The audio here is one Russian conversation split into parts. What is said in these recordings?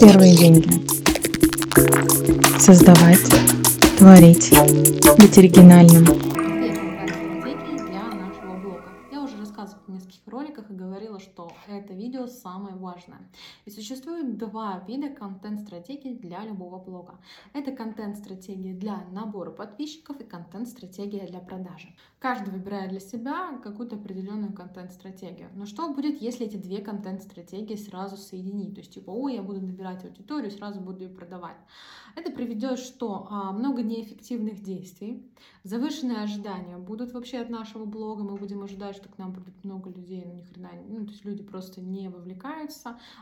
Первые деньги. Создавать, творить, быть оригинальным. Самое важное. И существует два вида контент-стратегий для любого блога. Это контент-стратегия для набора подписчиков и контент-стратегия для продажи. Каждый выбирает для себя какую-то определенную контент-стратегию. Но что будет, если эти две контент-стратегии сразу соединить? То есть типа, ой, я буду набирать аудиторию, сразу буду ее продавать. Это приведет что? А, много неэффективных действий, завышенные ожидания будут вообще от нашего блога, мы будем ожидать, что к нам придет много людей, но ни хрена, ну, то есть люди просто не вовлекаются,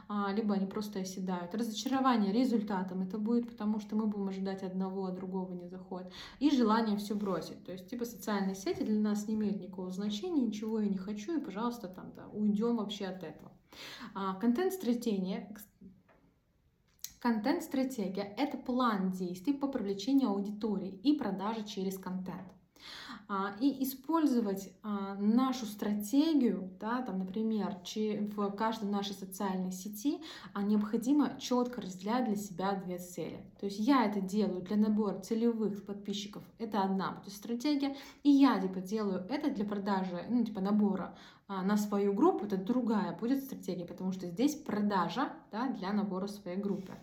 а, либо они просто оседают. Разочарование результатом это будет, потому что мы будем ожидать одного, а другого не заходит. И желание все бросить. То есть, типа, социальные сети для нас не имеют никакого значения, ничего я не хочу, и, пожалуйста, там, да, уйдем вообще от этого. А, контент-стратегия, Контент-стратегия – это план действий по привлечению аудитории и продаже через контент. А, и использовать а, нашу стратегию, да, там, например, в каждой нашей социальной сети а, необходимо четко разделять для себя две цели. То есть я это делаю для набора целевых подписчиков, это одна стратегия, и я типа делаю это для продажи, ну типа набора на свою группу, это другая будет стратегия, потому что здесь продажа да, для набора своей группы.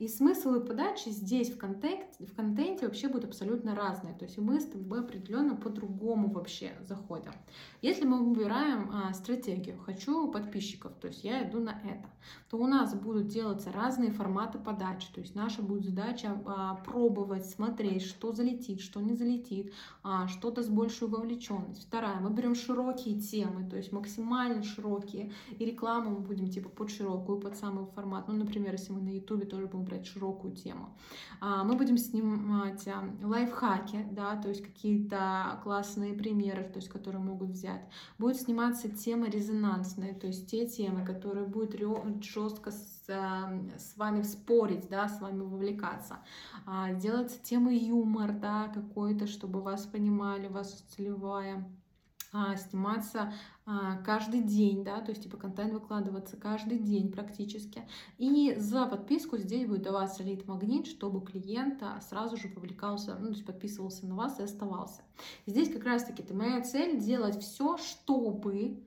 И смыслы подачи здесь в контенте, в контенте вообще будут абсолютно разные. То есть мы с тобой определенно по-другому вообще заходим. Если мы выбираем а, стратегию «хочу подписчиков», то есть я иду на это, то у нас будут делаться разные форматы подачи. То есть наша будет задача а, пробовать, смотреть, что залетит, что не залетит, а, что-то с большей вовлеченностью. Вторая, мы берем широкие темы, то есть максимально широкие, и рекламу мы будем типа под широкую, под самый формат. Ну, например, если мы на YouTube тоже будем брать широкую тему. А, мы будем снимать а, лайфхаки, да, то есть какие-то классные примеры, то есть которые могут взять. Будет сниматься тема резонансная, то есть те темы, которые будут жестко с, а, с вами спорить, да, с вами вовлекаться. Делается тема юмор, да, какой-то, чтобы вас понимали, вас целевая а, сниматься а, каждый день, да, то есть типа контент выкладываться каждый день практически. И за подписку здесь будет даваться лид-магнит, чтобы клиент сразу же повлекался, ну, то есть подписывался на вас и оставался. Здесь как раз-таки моя цель делать все, чтобы а,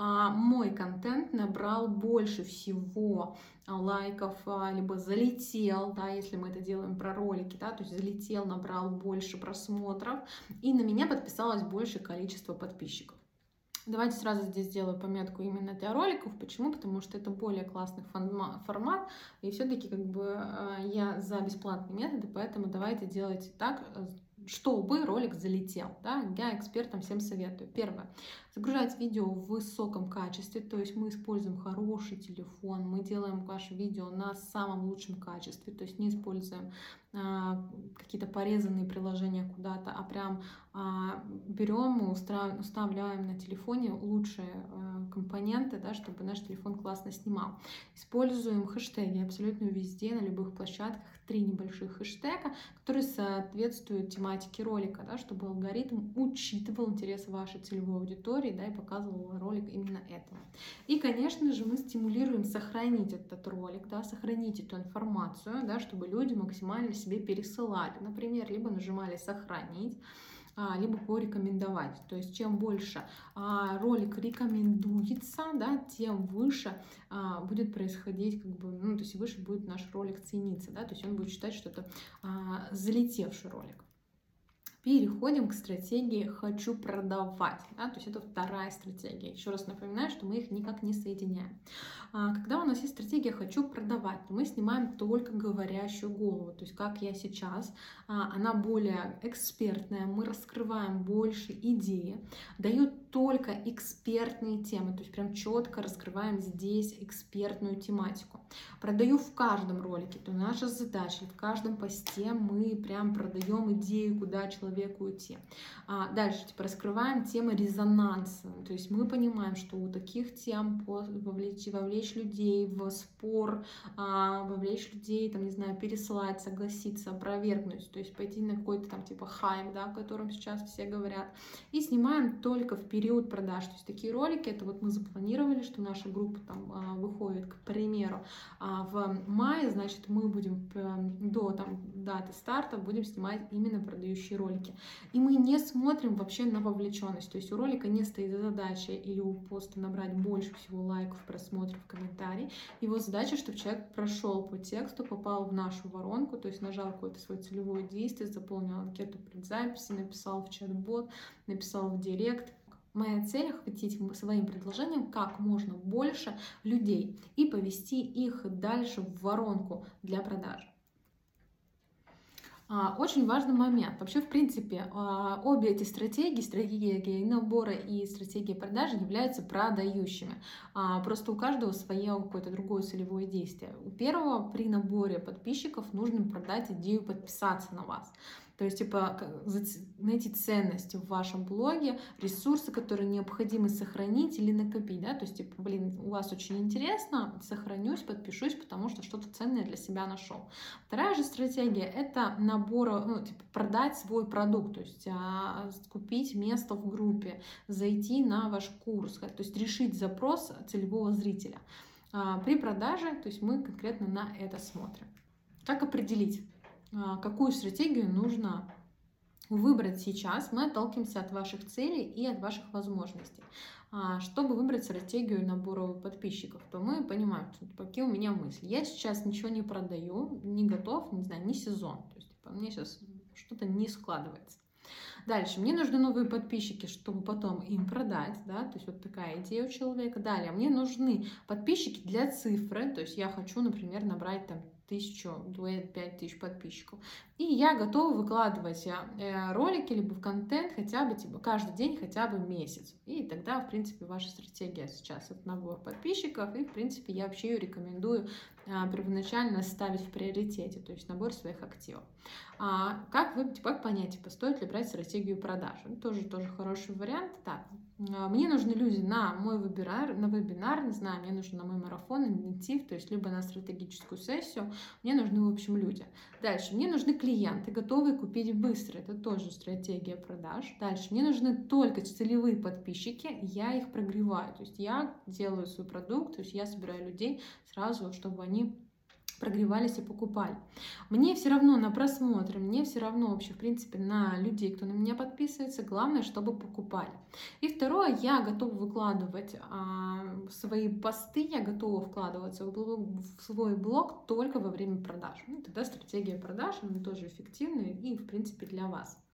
мой контент набрал больше всего а, лайков, а, либо залетел, да, если мы это делаем про ролики, да, то есть залетел, набрал больше просмотров, и на меня подписалось большее количество подписчиков. Давайте сразу здесь сделаю пометку именно для роликов. Почему? Потому что это более классный формат, и все-таки как бы я за бесплатные методы, поэтому давайте делайте так, чтобы ролик залетел. Да? Я экспертам всем советую. Первое. Загружать видео в высоком качестве, то есть мы используем хороший телефон, мы делаем ваше видео на самом лучшем качестве, то есть не используем а, какие-то порезанные приложения куда-то, а прям а, берем и устанавливаем на телефоне лучшие а, компоненты, да, чтобы наш телефон классно снимал. Используем хэштеги абсолютно везде, на любых площадках, три небольших хэштега, которые соответствуют тематике ролика, да, чтобы алгоритм учитывал интересы вашей целевой аудитории да, и показывал ролик именно этого. И, конечно же, мы стимулируем сохранить этот ролик, да, сохранить эту информацию, да, чтобы люди максимально себе пересылали. Например, либо нажимали «Сохранить», либо порекомендовать. То есть чем больше а, ролик рекомендуется, да, тем выше а, будет происходить, как бы, ну, то есть выше будет наш ролик цениться, да, то есть он будет считать, что это залетевший ролик. Переходим к стратегии «хочу продавать». Да? То есть это вторая стратегия. Еще раз напоминаю, что мы их никак не соединяем. А, когда у нас есть стратегия «хочу продавать», мы снимаем только говорящую голову. То есть как я сейчас, а, она более экспертная, мы раскрываем больше идеи, дают только экспертные темы, то есть прям четко раскрываем здесь экспертную тематику. Продаю в каждом ролике, то наша задача, в каждом посте мы прям продаем идею, куда человеку идти. А дальше типа, раскрываем темы резонанса, то есть мы понимаем, что у таких тем вовлечь, вовлечь людей в спор, а, вовлечь людей, там, не знаю, переслать, согласиться, опровергнуть, то есть пойти на какой-то там типа хайп, да, о котором сейчас все говорят, и снимаем только вперед период продаж. То есть такие ролики, это вот мы запланировали, что наша группа там а, выходит, к примеру, а, в мае, значит, мы будем до там, даты старта будем снимать именно продающие ролики. И мы не смотрим вообще на вовлеченность. То есть у ролика не стоит задача или у поста набрать больше всего лайков, просмотров, комментариев. Его задача, чтобы человек прошел по тексту, попал в нашу воронку, то есть нажал какое-то свое целевое действие, заполнил анкету предзаписи, написал в чат-бот, написал в директ, Моя цель — охватить своим предложением как можно больше людей и повести их дальше в воронку для продажи. А, очень важный момент. Вообще, в принципе, а, обе эти стратегии, стратегия набора и стратегия продажи являются продающими. А, просто у каждого свое какое-то другое целевое действие. У первого при наборе подписчиков нужно продать идею подписаться на вас. То есть, типа, найти ценность в вашем блоге, ресурсы, которые необходимо сохранить или накопить, да, то есть, типа, блин, у вас очень интересно, сохранюсь, подпишусь, потому что что-то ценное для себя нашел. Вторая же стратегия — это набор, ну, типа, продать свой продукт, то есть, а, купить место в группе, зайти на ваш курс, то есть, решить запрос целевого зрителя. А, при продаже, то есть, мы конкретно на это смотрим. Как определить? А, какую стратегию нужно выбрать сейчас, мы отталкиваемся от ваших целей и от ваших возможностей. А, чтобы выбрать стратегию набора подписчиков, то мы понимаем, типа, какие у меня мысли. Я сейчас ничего не продаю, не готов, не знаю, не сезон. То есть, типа, мне сейчас что-то не складывается. Дальше, мне нужны новые подписчики, чтобы потом им продать, да, то есть вот такая идея у человека. Далее, мне нужны подписчики для цифры, то есть я хочу, например, набрать там тысячу, пять тысяч подписчиков. И я готова выкладывать э, ролики либо в контент хотя бы типа каждый день, хотя бы месяц. И тогда, в принципе, ваша стратегия сейчас это набор подписчиков. И, в принципе, я вообще ее рекомендую а, первоначально ставить в приоритете, то есть набор своих активов. А как вы, типа, как понять, типа, стоит ли брать стратегию продаж? Это тоже, тоже хороший вариант. Так, а, мне нужны люди на мой вебинар, на вебинар, не знаю, мне нужно на мой марафон, интенсив, то есть либо на стратегическую сессию, мне нужны, в общем, люди. Дальше, мне нужны клиенты, готовые купить быстро, это тоже стратегия продаж. Дальше, мне нужны только целевые подписчики, я их прогреваю, то есть я делаю свой продукт, то есть я собираю людей сразу, чтобы они прогревались и покупали. Мне все равно на просмотры, мне все равно вообще, в принципе, на людей, кто на меня подписывается, главное, чтобы покупали. И второе, я готова выкладывать а, свои посты, я готова вкладываться в, блог, в свой блог только во время продаж. Ну, тогда стратегия продаж, она тоже эффективная и, в принципе, для вас.